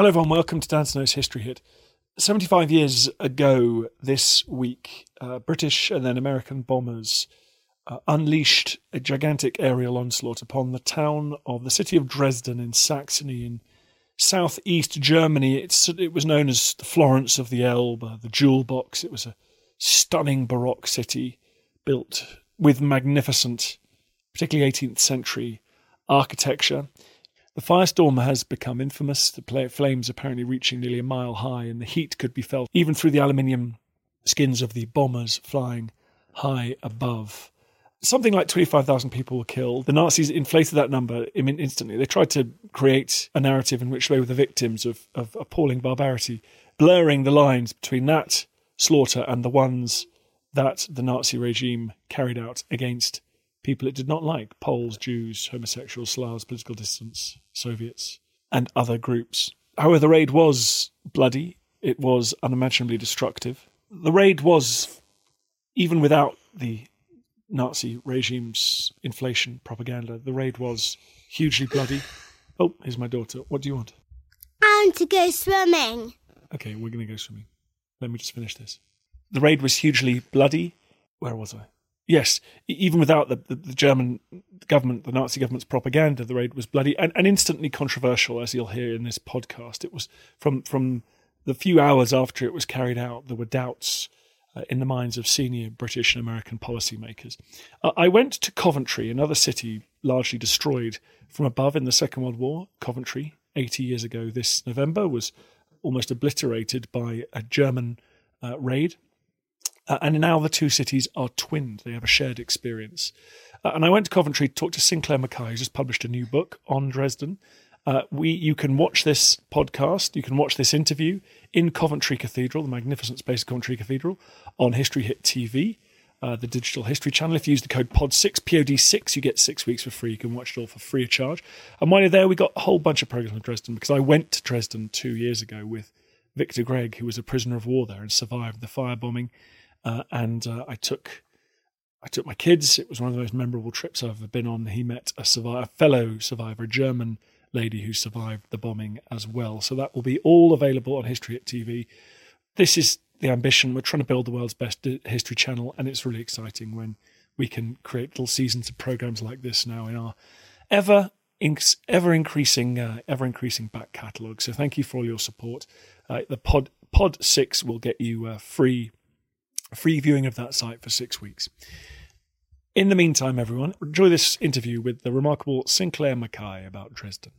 Hello, everyone. Welcome to Dan Snow's History Hit. 75 years ago this week, uh, British and then American bombers uh, unleashed a gigantic aerial onslaught upon the town of the city of Dresden in Saxony in southeast Germany. It's, it was known as the Florence of the Elbe, the Jewel Box. It was a stunning Baroque city built with magnificent, particularly 18th century architecture. The firestorm has become infamous, the flames apparently reaching nearly a mile high, and the heat could be felt even through the aluminium skins of the bombers flying high above. Something like 25,000 people were killed. The Nazis inflated that number instantly. They tried to create a narrative in which they were the victims of, of appalling barbarity, blurring the lines between that slaughter and the ones that the Nazi regime carried out against people it did not like Poles, Jews, homosexuals, Slavs, political dissidents, Soviets, and other groups. However, the raid was bloody, it was unimaginably destructive. The raid was, even without the Nazi regime's inflation propaganda, the raid was hugely bloody. Oh, here's my daughter. What do you want? I want to go swimming. Okay, we're going to go swimming. Let me just finish this. The raid was hugely bloody. Where was I? Yes, even without the, the, the, German government, the Nazi government's propaganda, the raid was bloody and, and instantly controversial, as you'll hear in this podcast. It was from from the few hours after it was carried out, there were doubts uh, in the minds of senior British and American policymakers. Uh, I went to Coventry, another city largely destroyed from above in the Second World War. Coventry, 80 years ago this November, was almost obliterated by a German uh, raid uh, and now the two cities are twinned. They have a shared experience. Uh, and I went to Coventry to talk to Sinclair McKay, who just published a new book on Dresden. Uh, we, you can watch this podcast, you can watch this interview in Coventry Cathedral, the magnificent space of Coventry Cathedral, on History Hit TV, uh, the digital history channel. If you use the code POD6, POD6, you get six weeks for free. You can watch it all for free of charge. And while you're there, we got a whole bunch of programs on Dresden because I went to Dresden two years ago with Victor Gregg, who was a prisoner of war there and survived the firebombing uh, and uh, I took I took my kids. It was one of the most memorable trips I've ever been on. He met a, survivor, a fellow survivor, a German lady who survived the bombing as well. So that will be all available on History Hit TV. This is the ambition. We're trying to build the world's best history channel, and it's really exciting when we can create little seasons of programs like this now in our ever ever increasing uh, ever increasing back catalogue. So thank you for all your support. Uh, the pod pod six will get you uh, free free viewing of that site for six weeks. In the meantime, everyone, enjoy this interview with the remarkable Sinclair McKay about Dresden.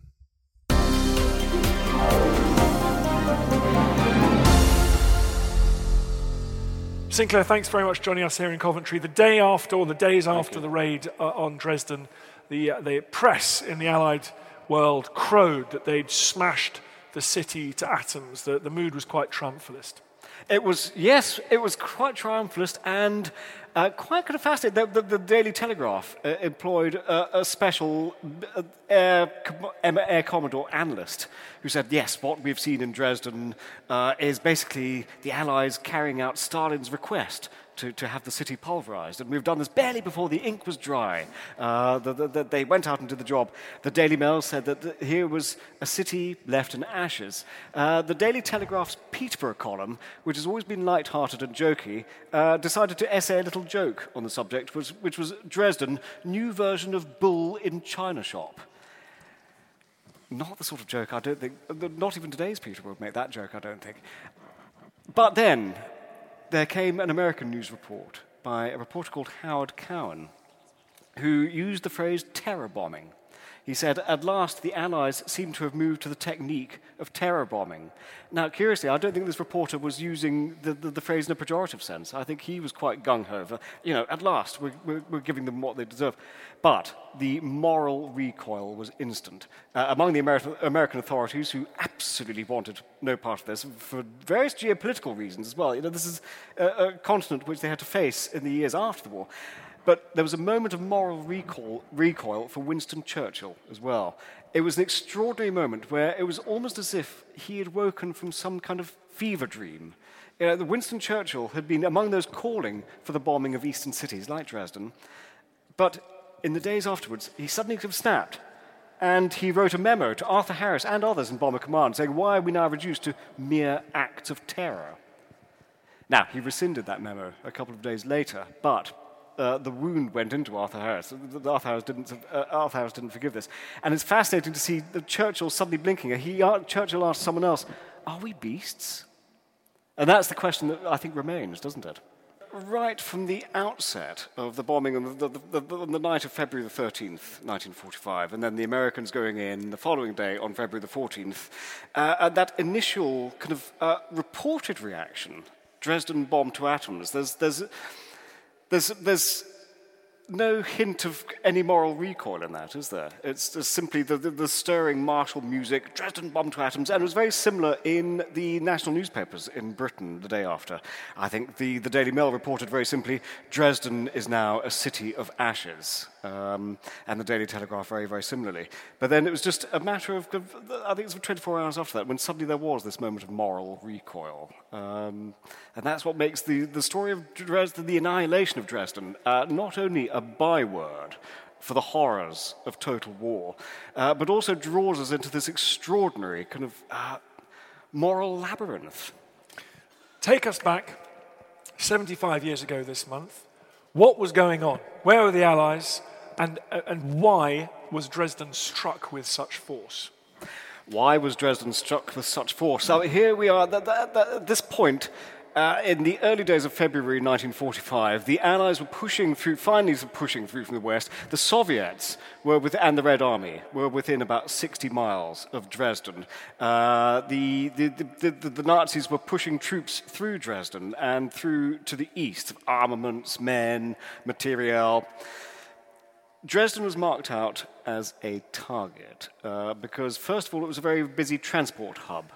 Sinclair, thanks very much for joining us here in Coventry. The day after, or the days after the raid uh, on Dresden, the, uh, the press in the Allied world crowed that they'd smashed the city to atoms. The, the mood was quite triumphalist. It was, yes, it was quite triumphalist and uh, quite kind of fascinating. The, the, the Daily Telegraph uh, employed a, special uh, air, air, Commodore analyst who said, yes, what we've seen in Dresden uh, is basically the Allies carrying out Stalin's request to, to have the city pulverized. And we've done this barely before the ink was dry. Uh, the, the, the, they went out and did the job. The Daily Mail said that here was a city left in ashes. Uh, the Daily Telegraph's Peterborough column, which has always been light-hearted and jokey, uh, decided to essay a little joke on the subject, which, which was Dresden, new version of Bull in China Shop not the sort of joke I don't think, not even today's Peterborough would make that joke, I don't think. But then, there came an American news report by a reporter called Howard Cowan, who used the phrase terror bombing. He said, At last, the Allies seem to have moved to the technique of terror bombing. Now, curiously, I don't think this reporter was using the, the, the phrase in a pejorative sense. I think he was quite gung ho you know, at last, we're, we're, we're, giving them what they deserve. But the moral recoil was instant. Uh, among the American, authorities, who absolutely wanted no part of this, for various geopolitical reasons as well. You know, this is a, a continent which they had to face in the years after the war. But there was a moment of moral recall, recoil for Winston Churchill as well. It was an extraordinary moment where it was almost as if he had woken from some kind of fever dream. You know, Winston Churchill had been among those calling for the bombing of eastern cities like Dresden. But in the days afterwards, he suddenly snapped And he wrote a memo to Arthur Harris and others in Bomber Command saying, Why are we now reduced to mere acts of terror? Now, he rescinded that memo a couple of days later, but uh, the wound went into Arthur Harris. Arthur Harris, didn't, uh, Arthur Harris didn't forgive this. And it's fascinating to see the Churchill suddenly blinking. He, uh, Churchill asked someone else, Are we beasts? And that's the question that I think remains, doesn't it? Right from the outset of the bombing on the, the, the, on the night of February the 13th, 1945, and then the Americans going in the following day on February the 14th, uh, that initial kind of reported reaction, Dresden bomb to atoms, there's, there's, there's, there's no hint of any moral recoil in that, is there? It's simply the, the, the, stirring martial music, Dresden bombed to atoms, and it was very similar in the national newspapers in Britain the day after. I think the, the Daily Mail reported very simply Dresden is now a city of ashes, um, and the Daily Telegraph very, very similarly. But then it was just a matter of, I think it was 24 hours after that, when suddenly there was this moment of moral recoil. Um, and that's what makes the, the story of Dresden, the annihilation of Dresden, uh, not only a byword for the horrors of total war, uh, but also draws us into this extraordinary kind of uh, moral labyrinth. Take us back 75 years ago this month. What was going on? Where were the Allies? And, uh, and why was Dresden struck with such force? Why was Dresden struck with such force? So here we are at this point uh, in the early days of February 1945, the Allies were pushing through, finally pushing through from the west. The Soviets were with, and the Red Army were within about 60 miles of Dresden. Uh, the, the, the, the, Nazis were pushing troops through Dresden and through to the east, armaments, men, materiel. Dresden was marked out as a target uh, because, first of all, it was a very busy transport hub.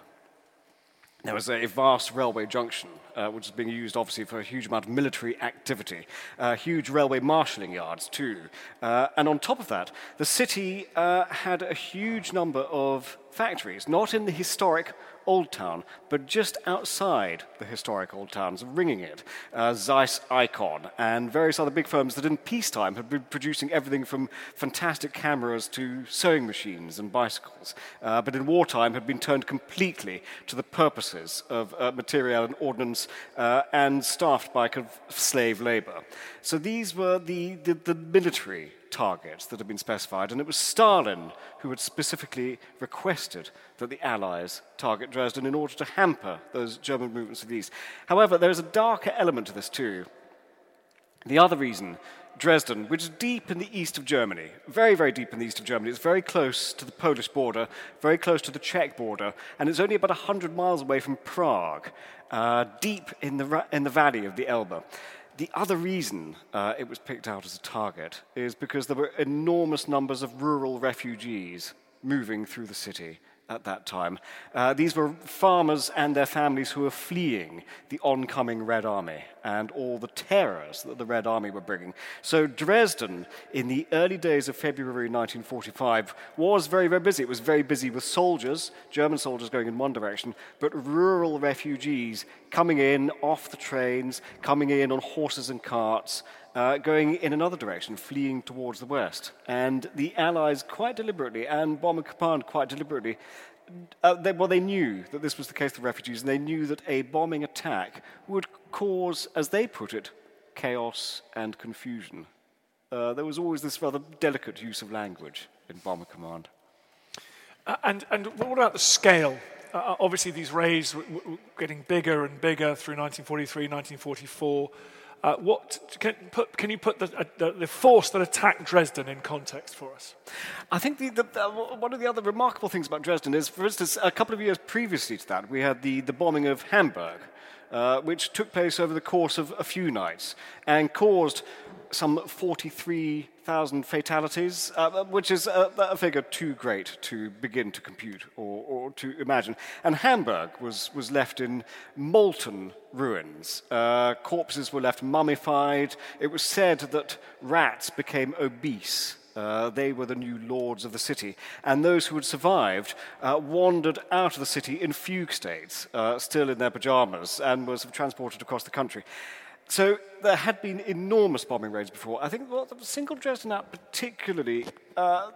There was a vast railway junction, uh, which was being used obviously for a huge amount of military activity, uh, huge railway marshalling yards too. Uh, and on top of that, the city uh, had a huge number of factories, not in the historic Old Town, but just outside the historic Old Towns, ringing it, uh, Zeiss Ikon, and various other big firms that in peacetime had been producing everything from fantastic cameras to sewing machines and bicycles, uh, but in wartime had been turned completely to the purposes of uh, material and ordnance uh, and staffed by kind of slave labor. So these were the, the, the military targets that had been specified, and it was Stalin who had specifically requested that the Allies target Dresden in order to hamper those German movements to the east. However, there is a darker element to this too. The other reason Dresden, which is deep in the east of Germany, very, very deep in the east of Germany. It's very close to the Polish border, very close to the Czech border, and it's only about 100 miles away from Prague, uh, deep in the, in the valley of the Elbe. The other reason uh, it was picked out as a target is because there were enormous numbers of rural refugees moving through the city at that time. Uh, these were farmers and their families who were fleeing the oncoming Red Army and all the terrors that the Red Army were bringing. So Dresden, in the early days of February 1945, was very, very busy. It was very busy with soldiers, German soldiers going in one direction, but rural refugees coming in off the trains, coming in on horses and carts, uh, going in another direction, fleeing towards the west. And the Allies, quite deliberately, and Bomber Command quite deliberately, uh, they, well, they knew that this was the case of refugees, and they knew that a bombing attack would cause, as they put it, chaos and confusion. Uh, there was always this rather delicate use of language in Bomber Command. Uh, and, and what about the scale? Uh, uh, obviously, these raids were, were getting bigger and bigger through 1943, 1944. Uh, what, can, put, can, you put the, uh, the, the, force that attacked Dresden in context for us? I think the, the, one of the other remarkable things about Dresden is, for instance, a couple of years previously to that, we had the, the bombing of Hamburg, uh, which took place over the course of a few nights and caused some 43,000 fatalities, uh, which is a, a, figure too great to begin to compute or, or, to imagine. And Hamburg was, was left in molten ruins. Uh, corpses were left mummified. It was said that rats became obese. Uh, they were the new lords of the city. And those who had survived uh, wandered out of the city in fugue states, uh, still in their pajamas, and were transported across the country. So there had been enormous bombing raids before. I think well, the single Dresden out particularly, uh,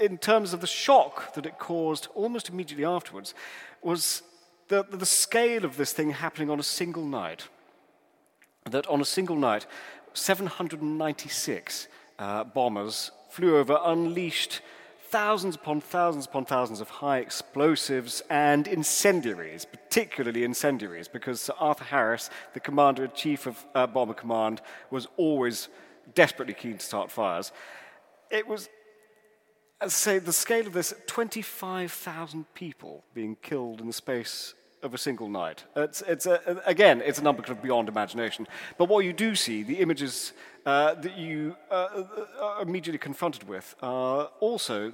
in terms of the shock that it caused almost immediately afterwards, was the, the scale of this thing happening on a single night. That on a single night, 796 uh, bombers flew over, unleashed thousands upon thousands upon thousands of high explosives and incendiaries, particularly incendiaries, because Sir Arthur Harris, the commander in chief of uh, Bomber Command, was always desperately keen to start fires. It was, as I say, the scale of this 25,000 people being killed in the space of a single night. It's, it's a, again, it's a number kind of beyond imagination. But what you do see, the images uh, that you uh, are immediately confronted with, are also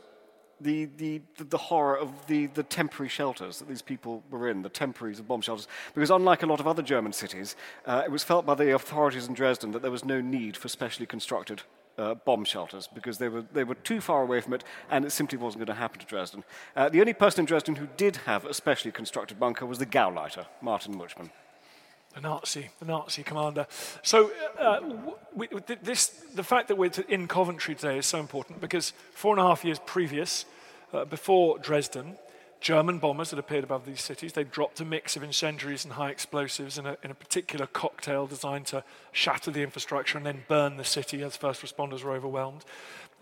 the, the, the horror of the, the temporary shelters that these people were in, the temporaries of bomb shelters. Because unlike a lot of other German cities, uh, it was felt by the authorities in Dresden that there was no need for specially constructed uh, bomb shelters because they were, they were too far away from it and it simply wasn't going to happen to Dresden. Uh, the only person in Dresden who did have a specially constructed bunker was the Gauleiter, Martin Mutschmann. The Nazi, the Nazi commander. So, uh, this, the fact that we're in Coventry today is so important because four and a half years previous, uh, before Dresden, German bombers had appeared above these cities. They dropped a mix of incendiaries and high explosives in a, in a particular cocktail designed to shatter the infrastructure and then burn the city as first responders were overwhelmed.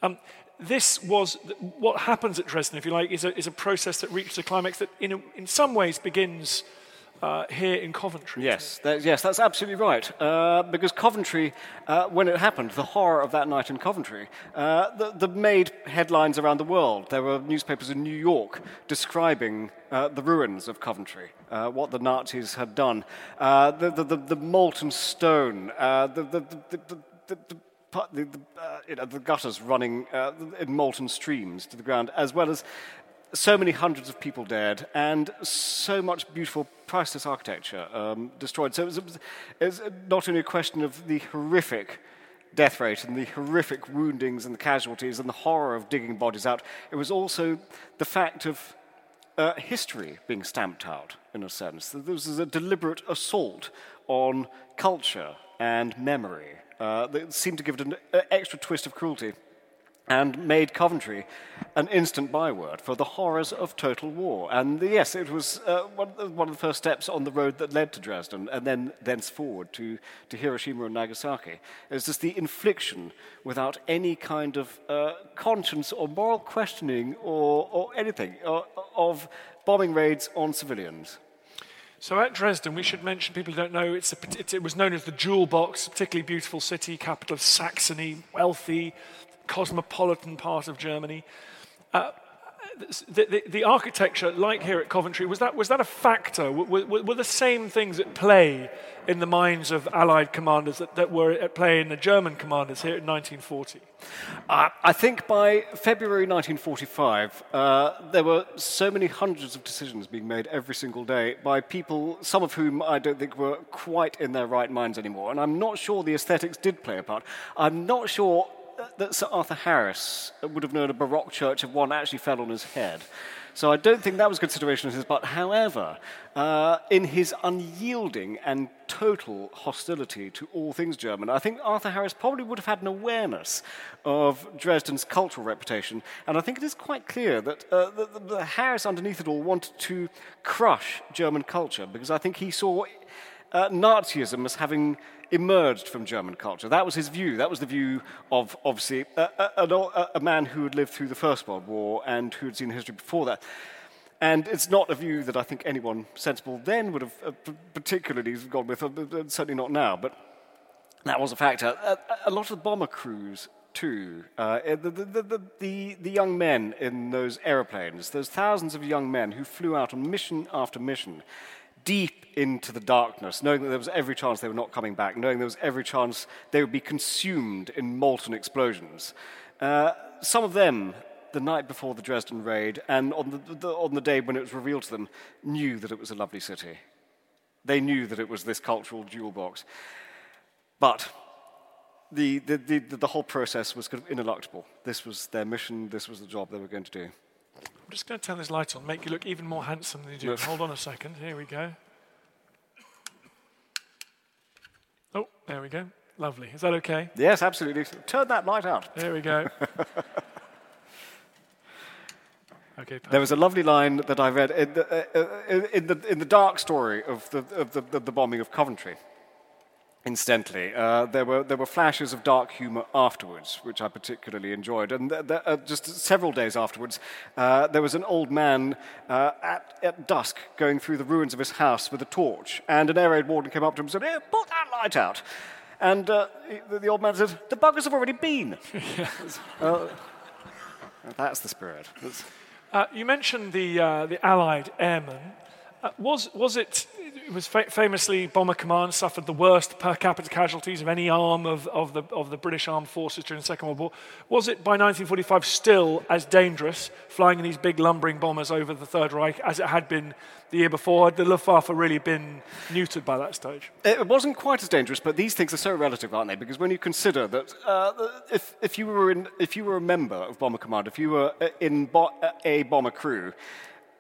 Um, this was what happens at Dresden, if you like, is a, is a process that reaches a climax that, in, a, in some ways, begins uh, here in Coventry. Yes, that, yes, that's absolutely right. Uh, because Coventry, uh, when it happened, the horror of that night in Coventry, uh, the, the, made headlines around the world. There were newspapers in New York describing uh, the ruins of Coventry, uh, what the Nazis had done, the, the, the, molten stone, the, the, the, uh, you know, the gutters running uh, in molten streams to the ground, as well as so many hundreds of people dead, and so much beautiful, priceless architecture um, destroyed. So it was, not only a question of the horrific death rate and the horrific woundings and the casualties and the horror of digging bodies out, it was also the fact of uh, history being stamped out, in a sense. This was a deliberate assault on culture and memory uh, that seemed to give it an uh, extra twist of cruelty and made Coventry an instant byword for the horrors of total war. And yes, it was uh, one, one, of the first steps on the road that led to Dresden, and then thenceforward to, to Hiroshima and Nagasaki. It was just the infliction without any kind of uh, conscience or moral questioning or, or anything uh, of bombing raids on civilians. So at Dresden, we should mention, people who don't know, a, it was known as the Jewel Box, particularly beautiful city, capital of Saxony, wealthy, cosmopolitan part of Germany. Uh, the, the, the, architecture, like here at Coventry, was that, was that a factor? Were, were, were, the same things at play in the minds of Allied commanders that, that were at play in the German commanders here in 1940? Uh, I think by February 1945, uh, there were so many hundreds of decisions being made every single day by people, some of whom I don't think were quite in their right minds anymore. And I'm not sure the aesthetics did play a part. I'm not sure that Sir Arthur Harris would have known a Baroque church if one actually fell on his head. So I don't think that was a consideration of his part. However, uh, in his unyielding and total hostility to all things German, I think Arthur Harris probably would have had an awareness of Dresden's cultural reputation. And I think it is quite clear that, uh, Harris, underneath it all, wanted to crush German culture because I think he saw uh, Nazism as having emerged from German culture. That was his view. That was the view of, obviously, a, a, a, man who had lived through the First World War and who had seen history before that. And it's not a view that I think anyone sensible then would have uh, particularly gone with, uh, certainly not now, but that was a factor. A, a lot of bomber crews too. Uh, the, the, the, the, the young men in those aeroplanes, those thousands of young men who flew out on mission after mission, deep into the darkness, knowing that there was every chance they were not coming back, knowing there was every chance they would be consumed in molten explosions. Uh, some of them, the night before the Dresden raid, and on the, the, on the day when it was revealed to them, knew that it was a lovely city. They knew that it was this cultural jewel box. But the, the, the, the whole process was kind of ineluctable. This was their mission, this was the job they were going to do. I'm just going to turn this light on, make you look even more handsome than you do. Hold on a second. Here we go. Oh, there we go. Lovely. Is that okay? Yes, absolutely. Turn that light out. There we go. Okay, perfect. There was a lovely line that I read in the, uh, uh, in the, in the dark story of the, of the, of the bombing of Coventry. Incidentally, uh, there, were, there were flashes of dark humour afterwards, which I particularly enjoyed. And th- th- uh, just several days afterwards, uh, there was an old man uh, at, at dusk going through the ruins of his house with a torch, and an air raid warden came up to him and said, Here, put that light out. And uh, the, the old man said, The buggers have already been. Uh, that's the spirit. That's- Uh, you mentioned the, uh, the Allied airmen. Uh, was, was it, it was fa- famously Bomber Command suffered the worst per capita casualties of any arm of, of, the, of the British armed forces during the Second World War. Was it by 1945 still as dangerous flying in these big lumbering bombers over the Third Reich as it had been the year before? Had the Luftwaffe really been neutered by that stage? It wasn't quite as dangerous, but these things are so relative, aren't they? Because when you consider that uh, if, if, you were in, if you were a member of Bomber Command, if you were uh, in bo- uh, a bomber crew,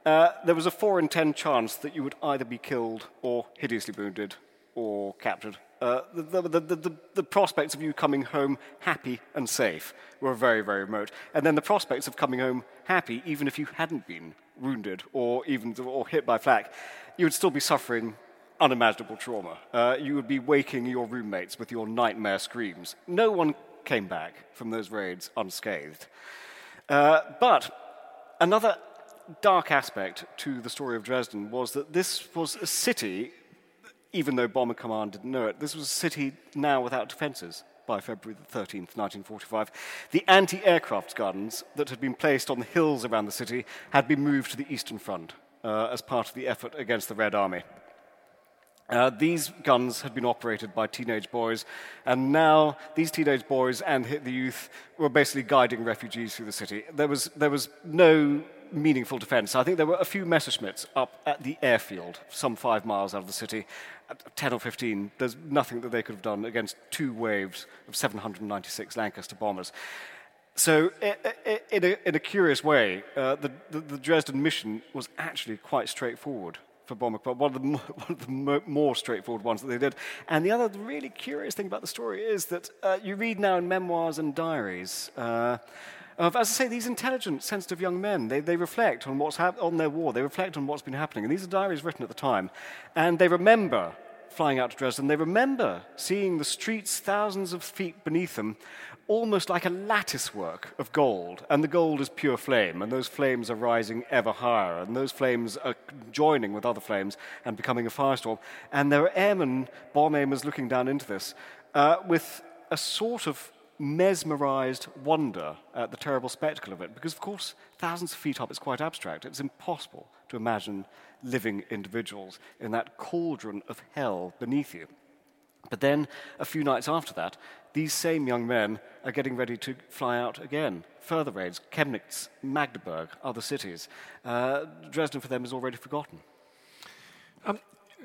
uh, there was a 4 in 10 chance that you would either be killed or hideously wounded or captured. Uh, the, the, the, the, prospects of you coming home happy and safe were very, very remote. And then the prospects of coming home happy, even if you hadn't been wounded or even or hit by flak, you would still be suffering unimaginable trauma. Uh, you would be waking your roommates with your nightmare screams. No one came back from those raids unscathed. Uh, but another dark aspect to the story of Dresden was that this was a city, even though Bomber Command didn't know it, this was a city now without defences by February the 13th, 1945. The anti aircraft guns that had been placed on the hills around the city had been moved to the Eastern Front uh, as part of the effort against the Red Army. Uh, these guns had been operated by teenage boys, and now these teenage boys and the youth were basically guiding refugees through the city. There was, there was no meaningful defense. I think there were a few Messerschmitts up at the airfield, some five miles out of the city, at 10 or 15. There's nothing that they could have done against two waves of 796 Lancaster bombers. So, in a, in a curious way, uh, the, the, the Dresden mission was actually quite straightforward for Bomber one of, the, mo- one of the mo- more straightforward ones that they did. And the other really curious thing about the story is that uh, you read now in memoirs and diaries uh, of, as I say, these intelligent, sensitive young men. They, they reflect on what's hap- on their war. They reflect on what's been happening. And these are diaries written at the time. And they remember flying out to Dresden. They remember seeing the streets thousands of feet beneath them almost like a lattice work of gold, and the gold is pure flame, and those flames are rising ever higher, and those flames are joining with other flames and becoming a firestorm. And there are airmen, bomb aimers, looking down into this uh, with a sort of mesmerized wonder at the terrible spectacle of it, because, of course, thousands of feet up it's quite abstract. It's impossible to imagine living individuals in that cauldron of hell beneath you. But then, a few nights after that, these same young men are getting ready to fly out again. Further raids, Chemnitz, Magdeburg, other cities. Uh, Dresden for them is already forgotten.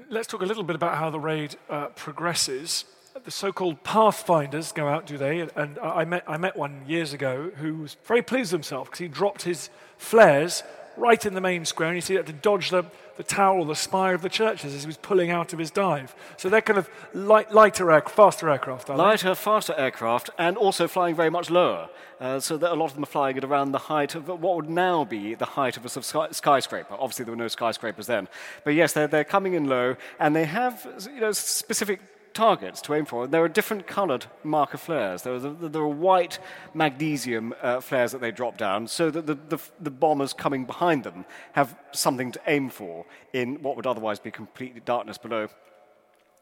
Let's talk a little bit about how the raid uh, progresses. The so-called pathfinders go out, do they? And I met, I met one years ago who was very pleased with himself because he dropped his flares right in the main square, and you see he had to dodge the, the tower or the spire of the churches as he was pulling out of his dive. So they're kind of light, lighter, air, faster aircraft? Lighter, faster aircraft, and also flying very much lower. Uh, so that a lot of them are flying at around the height of what would now be the height of a sky- skyscraper. Obviously, there were no skyscrapers then. But yes, they're, they're coming in low, and they have you know, specific targets to aim for. There are different coloured marker flares. There are, the, there are white magnesium uh, flares that they drop down so that the, the, the bombers coming behind them have something to aim for in what would otherwise be complete darkness below.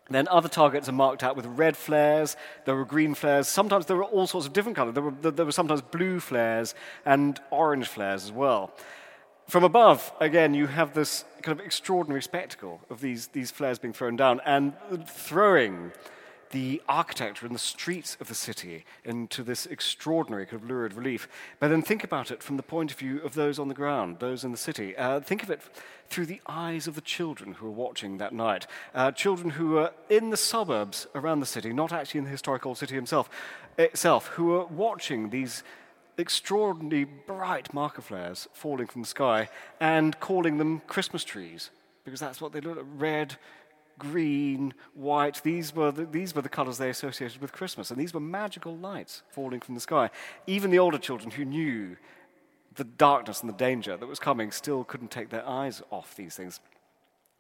Then other targets are marked out with red flares. There were green flares. Sometimes there were all sorts of different colors. There were, there were sometimes blue flares and orange flares as well. From above, again, you have this kind of extraordinary spectacle of these, these flares being thrown down and throwing the architecture and the streets of the city into this extraordinary kind of lurid relief. But then think about it from the point of view of those on the ground, those in the city. Uh, think of it through the eyes of the children who are watching that night. Uh, children who are in the suburbs around the city, not actually in the historical city himself, itself, who are watching these extraordinarily bright marker flares falling from the sky and calling them Christmas trees, because that's what they look like red, green, white. These were, the, these were the colors they associated with Christmas, and these were magical lights falling from the sky. Even the older children who knew the darkness and the danger that was coming still couldn't take their eyes off these things.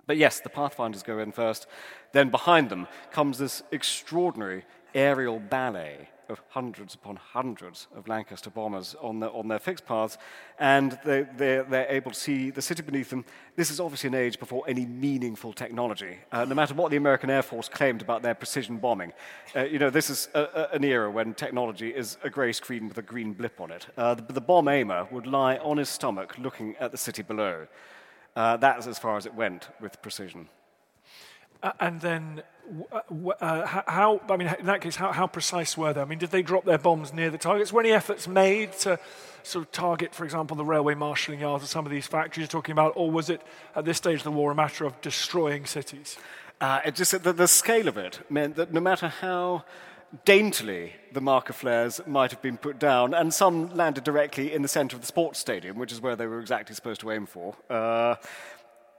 But yes, the Pathfinders go in first. Then behind them comes this extraordinary aerial ballet of hundreds upon hundreds of Lancaster bombers on, the, on their fixed paths, and they, they're, they're, able to see the city beneath them. This is obviously an age before any meaningful technology, uh, no matter what the American Air Force claimed about their precision bombing. Uh, you know, this is a, a, an era when technology is a grey screen with a green blip on it. Uh, the, the, bomb aimer would lie on his stomach looking at the city below. Uh, that's as far as it went with precision. Uh, and then, uh, uh how, I mean, in that case, how, how, precise were they? I mean, did they drop their bombs near the targets? Were any efforts made to sort of target, for example, the railway marshalling yards or some of these factories you're talking about? Or was it, at this stage of the war, a matter of destroying cities? Uh, it just, the, the scale of it meant that no matter how daintily the marker flares might have been put down, and some landed directly in the centre of the sports stadium, which is where they were exactly supposed to aim for. Uh,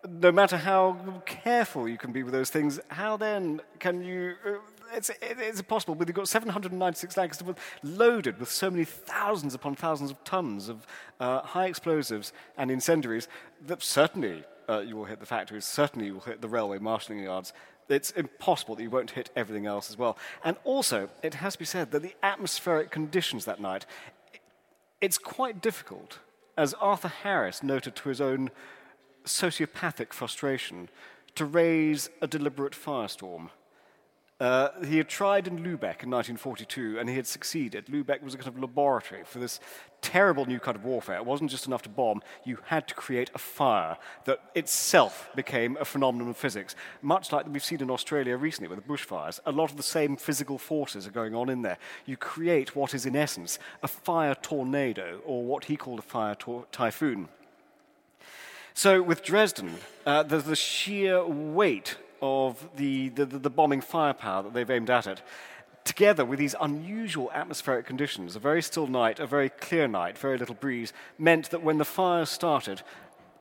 no matter how careful you can be with those things, how then can you? Uh, it's, it's impossible. But you've got 796 Lancaster loaded with so many thousands upon thousands of tons of uh, high explosives and incendiaries that certainly uh, you will hit the factories, certainly you will hit the railway marshalling yards. It's impossible that you won't hit everything else as well. And also, it has to be said that the atmospheric conditions that night, it's quite difficult, as Arthur Harris noted to his own sociopathic frustration to raise a deliberate firestorm. Uh, he had tried in Lubeck in 1942 and he had succeeded. Lubeck was a kind of laboratory for this terrible new kind of warfare. It wasn't just enough to bomb, you had to create a fire that itself became a phenomenon of physics. Much like we've seen in Australia recently with the bushfires, a lot of the same physical forces are going on in there. You create what is, in essence, a fire tornado, or what he called a fire typhoon. So with Dresden, uh, there's the sheer weight of the, the, the bombing firepower that they've aimed at it together with these unusual atmospheric conditions, a very still night, a very clear night, very little breeze, meant that when the fire started,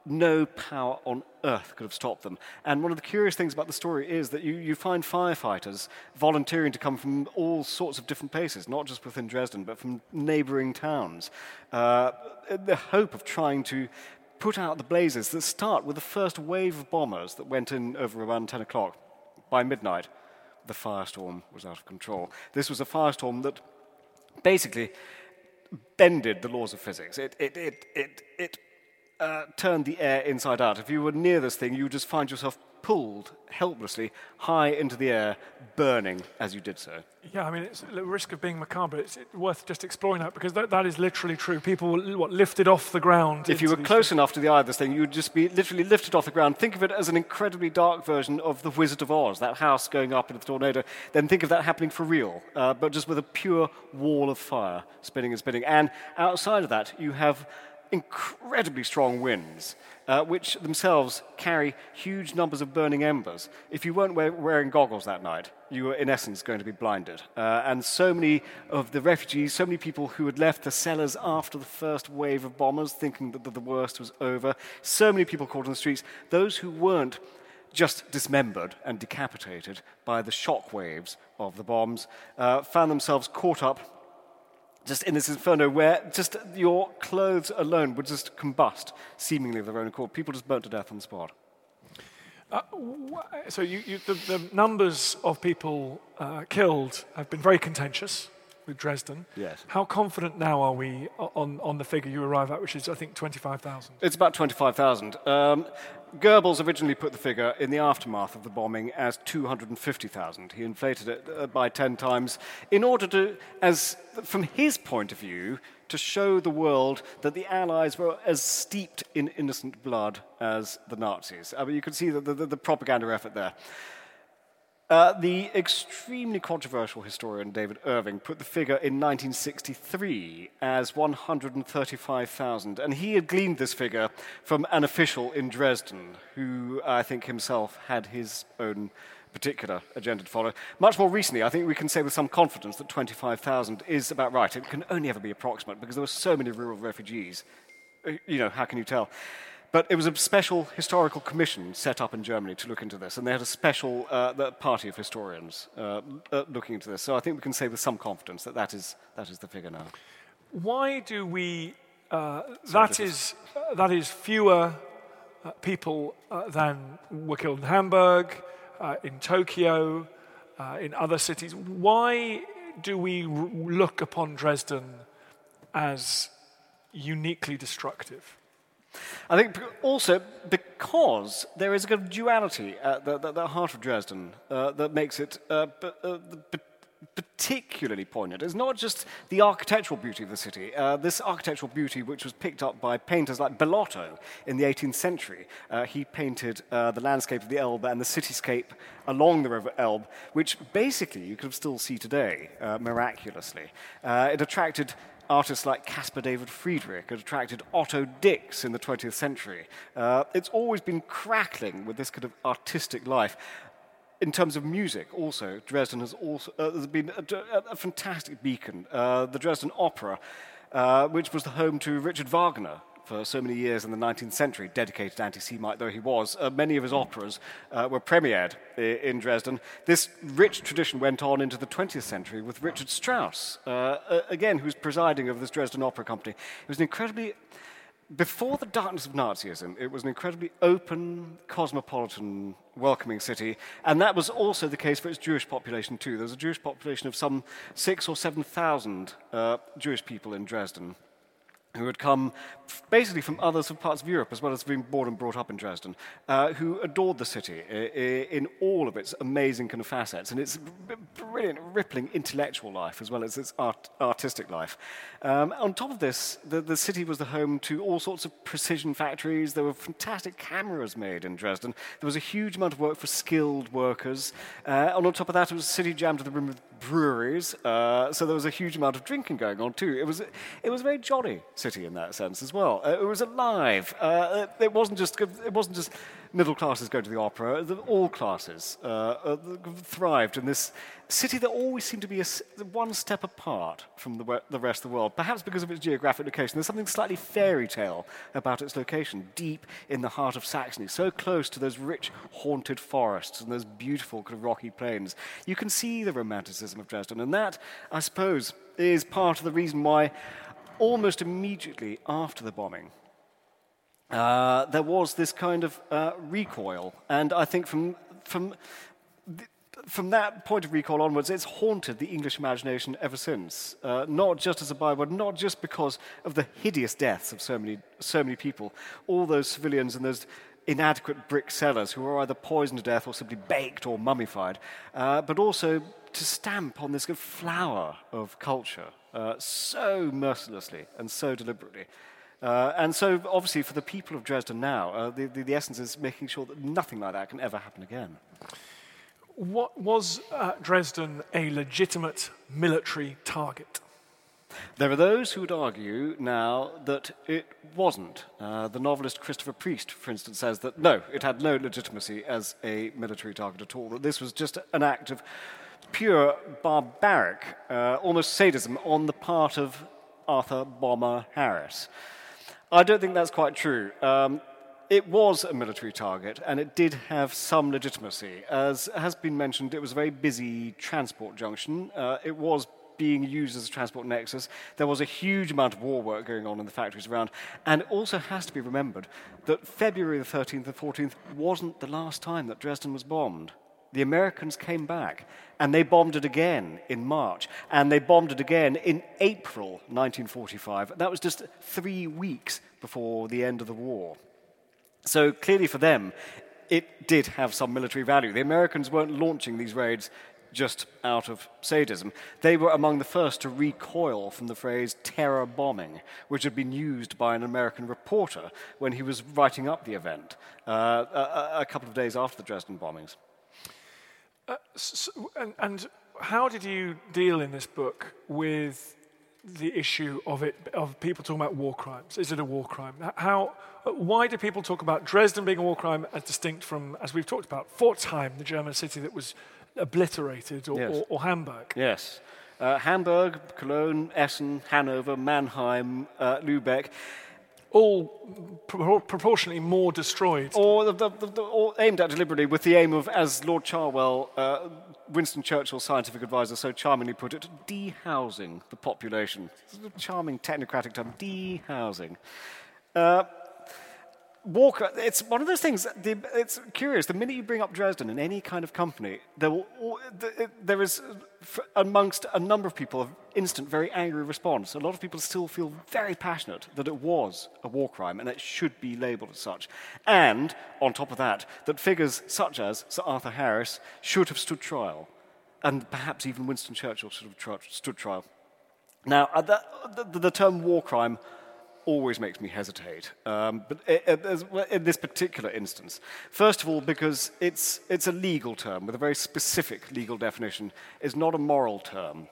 no power on earth could have stopped them. And one of the curious things about the story is that you, you find firefighters volunteering to come from all sorts of different places, not just within Dresden, but from neighboring towns, uh, the hope of trying to put out the blazes that start with the first wave of bombers that went in over around 10 o'clock. By midnight, the firestorm was out of control. This was a firestorm that basically bended the laws of physics. It, it, it, it, it uh, turned the air inside out. If you were near this thing, you would just find yourself pulled helplessly high into the air, burning as you did so. Yeah, I mean, it's the risk of being macabre. It's worth just exploring that because that, that is literally true. People what, lifted off the ground. If you were close enough to the eye of this thing, you'd just be literally lifted off the ground. Think of it as an incredibly dark version of The Wizard of Oz, that house going up in the tornado. Then think of that happening for real, uh, but just with a pure wall of fire spinning and spinning. And outside of that, you have incredibly strong winds, uh, which themselves carry huge numbers of burning embers. If you weren't wear- wearing goggles that night, you were in essence going to be blinded. Uh, and so many of the refugees, so many people who had left the cellars after the first wave of bombers, thinking that the worst was over, so many people caught on the streets, those who weren't just dismembered and decapitated by the shock waves of the bombs, uh, found themselves caught up just in this inferno where just your clothes alone would just combust, seemingly of their own accord. People just burnt to death on the spot. Uh, so you, you, the, the, numbers of people uh, killed have been very contentious with Dresden. Yes. How confident now are we on, on the figure you arrive at, which is, I think, 25,000? It's about 25,000. Um, Goebbels originally put the figure in the aftermath of the bombing as 250,000. He inflated it uh, by 10 times in order to, as from his point of view, to show the world that the Allies were as steeped in innocent blood as the Nazis. I mean, you can see the, the, the propaganda effort there. Uh, the extremely controversial historian David Irving put the figure in 1963 as 135,000, and he had gleaned this figure from an official in Dresden who I think himself had his own particular agenda to follow. Much more recently, I think we can say with some confidence that 25,000 is about right. It can only ever be approximate because there were so many rural refugees. Uh, you know, how can you tell? But it was a special historical commission set up in Germany to look into this, and they had a special uh, party of historians uh, uh, looking into this. So I think we can say with some confidence that that is, that is the figure now. Why do we uh, that is uh, that is fewer uh, people uh, than were killed in Hamburg, uh, in Tokyo, uh, in other cities. Why do we r- look upon Dresden as uniquely destructive? I think also because there is a kind of duality at the, the, the heart of Dresden uh, that makes it uh, uh, particularly poignant. It's not just the architectural beauty of the city. Uh, this architectural beauty, which was picked up by painters like Bellotto in the 18th century, uh, he painted uh, the landscape of the Elbe and the cityscape along the River Elbe, which basically you can still see today, miraculously. It attracted artists like Caspar David Friedrich had attracted Otto Dix in the 20th century. Uh, it's always been crackling with this kind of artistic life. In terms of music, also, Dresden has also uh, there's been a, a, a fantastic beacon. Uh, the Dresden Opera, uh, which was the home to Richard Wagner, for so many years in the 19th century, dedicated anti Semite though he was. Uh, many of his operas uh, were premiered in Dresden. This rich tradition went on into the 20th century with Richard Strauss, uh, again, who's presiding over this Dresden Opera Company. It was an incredibly before the darkness of Nazism, it was an incredibly open, cosmopolitan, welcoming city, and that was also the case for its Jewish population too. There was a Jewish population of some six or seven thousand uh, Jewish people in Dresden who had come basically from other parts of Europe, as well as being born and brought up in Dresden, uh, who adored the city in all of its amazing kind of facets and its brilliant, rippling intellectual life, as well as its art, artistic life. Um, on top of this, the, the, city was the home to all sorts of precision factories. There were fantastic cameras made in Dresden. There was a huge amount of work for skilled workers. Uh, and on top of that, it was a city jammed to the brim with breweries. Uh, so there was a huge amount of drinking going on too. It was, it was a very jolly city in that sense as well. Uh, it was alive. Uh, it wasn't just it wasn't just middle classes going to the opera. The, all classes uh, uh, thrived in this city that always seemed to be a, one step apart from the, the rest of the world. Perhaps because of its geographic location, there's something slightly fairy tale about its location, deep in the heart of Saxony, so close to those rich, haunted forests and those beautiful kind of rocky plains. You can see the romanticism of Dresden, and that, I suppose, is part of the reason why almost immediately after the bombing, uh, there was this kind of uh, recoil. And I think from, from, from that point of recoil onwards, it's haunted the English imagination ever since. Uh, not just as a byword, not just because of the hideous deaths of so many, so many people, all those civilians and those inadequate brick cellars who were either poisoned to death or simply baked or mummified, uh, but also to stamp on this flower of culture uh, so mercilessly and so deliberately. Uh, and so, obviously, for the people of Dresden now, uh, the, the, the, essence is making sure that nothing like that can ever happen again. What was uh, Dresden a legitimate military target? There are those who would argue now that it wasn't. Uh, the novelist Christopher Priest, for instance, says that no, it had no legitimacy as a military target at all, that this was just an act of pure barbaric, uh, almost sadism on the part of Arthur Bomber Harris. I don't think that's quite true. Um, it was a military target and it did have some legitimacy. As has been mentioned, it was a very busy transport junction. Uh, it was being used as a transport nexus. There was a huge amount of war work going on in the factories around. And it also has to be remembered that February the 13th and 14th wasn't the last time that Dresden was bombed the Americans came back and they bombed it again in March and they bombed it again in April 1945. That was just three weeks before the end of the war. So clearly for them, it did have some military value. The Americans weren't launching these raids just out of sadism. They were among the first to recoil from the phrase terror bombing, which had been used by an American reporter when he was writing up the event uh, a, a couple of days after the Dresden bombings. Uh, so, and, and, how did you deal in this book with the issue of it of people talking about war crimes? Is it a war crime? How? Uh, why do people talk about Dresden being a war crime as distinct from, as we've talked about, Pforzheim, the German city that was obliterated, or, yes. or, or Hamburg? Yes. Uh, Hamburg, Cologne, Essen, Hanover, Mannheim, uh, Lubeck all pro- proportionately more destroyed. Or, the, the, the, aimed at deliberately with the aim of, as Lord Cherwell, uh, Winston Churchill's scientific advisor, so charmingly put it, dehousing the population. It's a charming technocratic term, dehousing. Uh, Walker, it's one of those things. It's curious. The minute you bring up Dresden in any kind of company, there, will, there is, amongst a number of people, an instant, very angry response. A lot of people still feel very passionate that it was a war crime and it should be labelled as such. And, on top of that, that figures such as Sir Arthur Harris should have stood trial. And perhaps even Winston Churchill should have stood trial. Now, uh, the, the, the term war crime always makes me hesitate, um, but as- well, in this particular instance, first of all, because it's, it's a legal term with a very specific legal definition, it's not a moral term.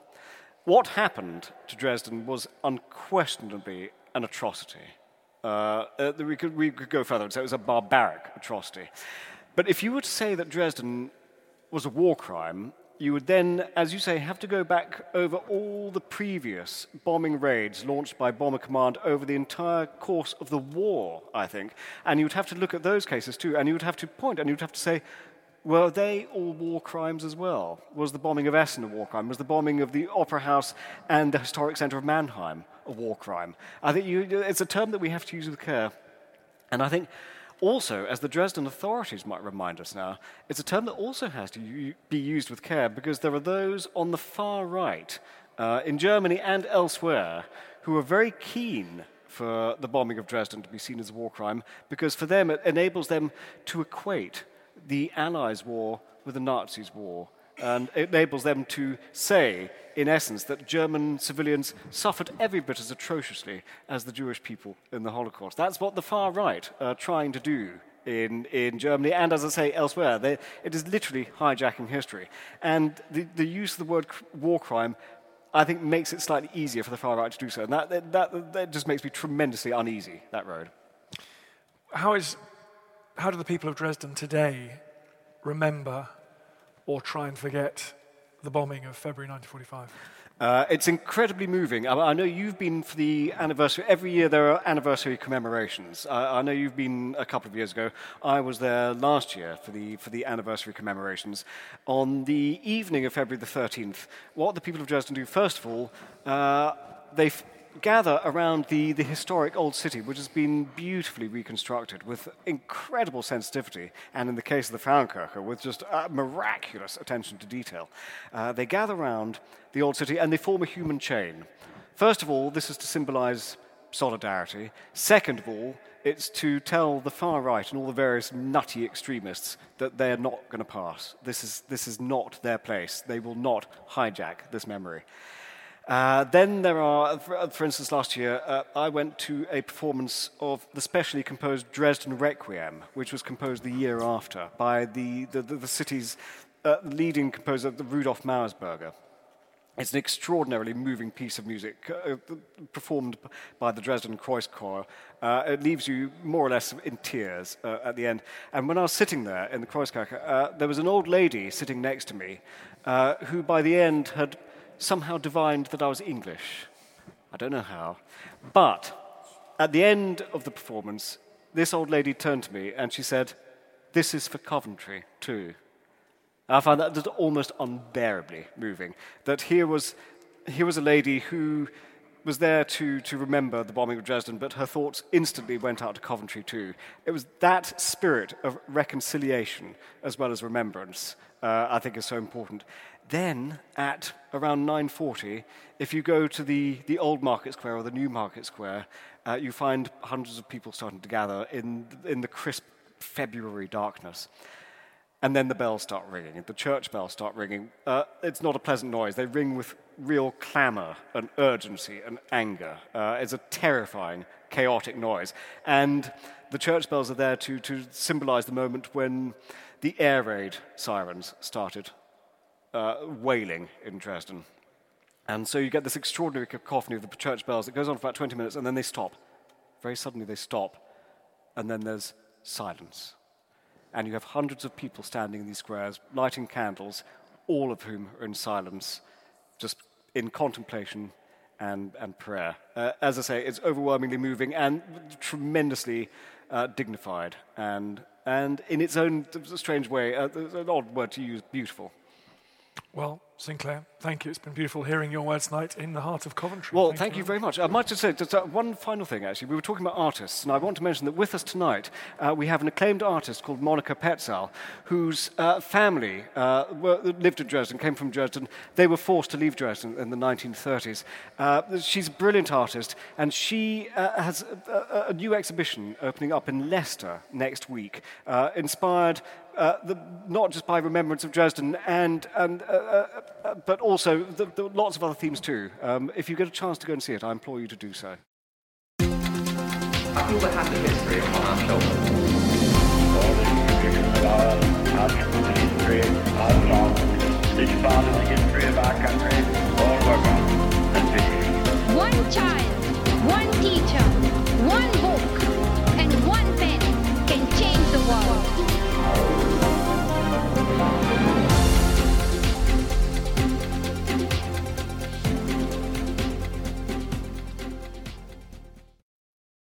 What happened to Dresden was unquestionably an atrocity. Uh, uh, we, could, we could go further and say it was a barbaric atrocity. But if you were to say that Dresden was a war crime, you would then, as you say, have to go back over all the previous bombing raids launched by Bomber Command over the entire course of the war, I think. And you would have to look at those cases too, and you would have to point, and you would have to say, were they all war crimes as well? Was the bombing of Essen a war crime? Was the bombing of the Opera House and the historic centre of Mannheim a war crime? I think you, it's a term that we have to use with care. And I think also, as the Dresden authorities might remind us now, it's a term that also has to be used with care because there are those on the far right uh, in Germany and elsewhere who are very keen for the bombing of Dresden to be seen as a war crime because for them it enables them to equate the Allies' war with the Nazis' war. And it enables them to say, in essence, that German civilians suffered every bit as atrociously as the Jewish people in the Holocaust. That's what the far right are trying to do in, in Germany and, as I say, elsewhere. They, it is literally hijacking history. And the, the use of the word war crime, I think, makes it slightly easier for the far right to do so. And that, that, that, that just makes me tremendously uneasy, that road. How, is, how do the people of Dresden today remember or try and forget the bombing of February 1945? Uh, it's incredibly moving. I, I know you've been for the anniversary. Every year there are anniversary commemorations. I, I know you've been a couple of years ago. I was there last year for the for the anniversary commemorations. On the evening of February the 13th, what the people of Dresden do first of all, uh, they gather around the, the historic old city, which has been beautifully reconstructed with incredible sensitivity, and in the case of the Frauenkirche, with just miraculous attention to detail. Uh, they gather around the old city and they form a human chain. First of all, this is to symbolize solidarity. Second of all, it's to tell the far right and all the various nutty extremists that they're not going to pass. This is, this is not their place. They will not hijack this memory. Uh, then there are, for, for instance, last year uh, I went to a performance of the specially composed Dresden Requiem, which was composed the year after by the, the, the, the city's uh, leading composer, Rudolf Mauersberger. It's an extraordinarily moving piece of music uh, performed by the Dresden Kreuzchor. Uh, it leaves you more or less in tears uh, at the end. And when I was sitting there in the Kreuzkirche, uh, there was an old lady sitting next to me uh, who, by the end, had somehow divined that I was English. I don't know how. But at the end of the performance, this old lady turned to me and she said, This is for Coventry, too. I found that almost unbearably moving. That here was, here was a lady who was there to, to remember the bombing of Dresden, but her thoughts instantly went out to Coventry too. It was that spirit of reconciliation as well as remembrance uh, I think is so important. Then at around 9.40, if you go to the, the old market square or the new market square, uh, you find hundreds of people starting to gather in, in the crisp February darkness. And then the bells start ringing, the church bells start ringing. Uh, it's not a pleasant noise. They ring with real clamor and urgency and anger. Uh, it's a terrifying, chaotic noise. And the church bells are there to, to symbolize the moment when the air raid sirens started uh, wailing in Dresden. And so you get this extraordinary cacophony of the church bells It goes on for about 20 minutes and then they stop. Very suddenly they stop. And then there's silence and you have hundreds of people standing in these squares, lighting candles, all of whom are in silence, just in contemplation and, and prayer. Uh, as I say, it's overwhelmingly moving and tremendously uh, dignified and, and in its own strange way, uh, an odd word to use, beautiful. Well, Sinclair, thank you. It's been beautiful hearing your words tonight in the heart of Coventry. Well, thank, thank you very much. I might just say just, uh, one final thing, actually. We were talking about artists, and I want to mention that with us tonight, uh, we have an acclaimed artist called Monica Petzal, whose uh, family uh, were, lived in Dresden, came from Dresden. They were forced to leave Dresden in the 1930s. Uh, she's a brilliant artist, and she uh, has a, a, new exhibition opening up in Leicester next week, inspired uh, the, not just by remembrance of Dresden, and, and, but also, there, are lots of other themes too. Um, if you get a chance to go and see it, I implore you to do so. I feel the history our. One child, one teacher, one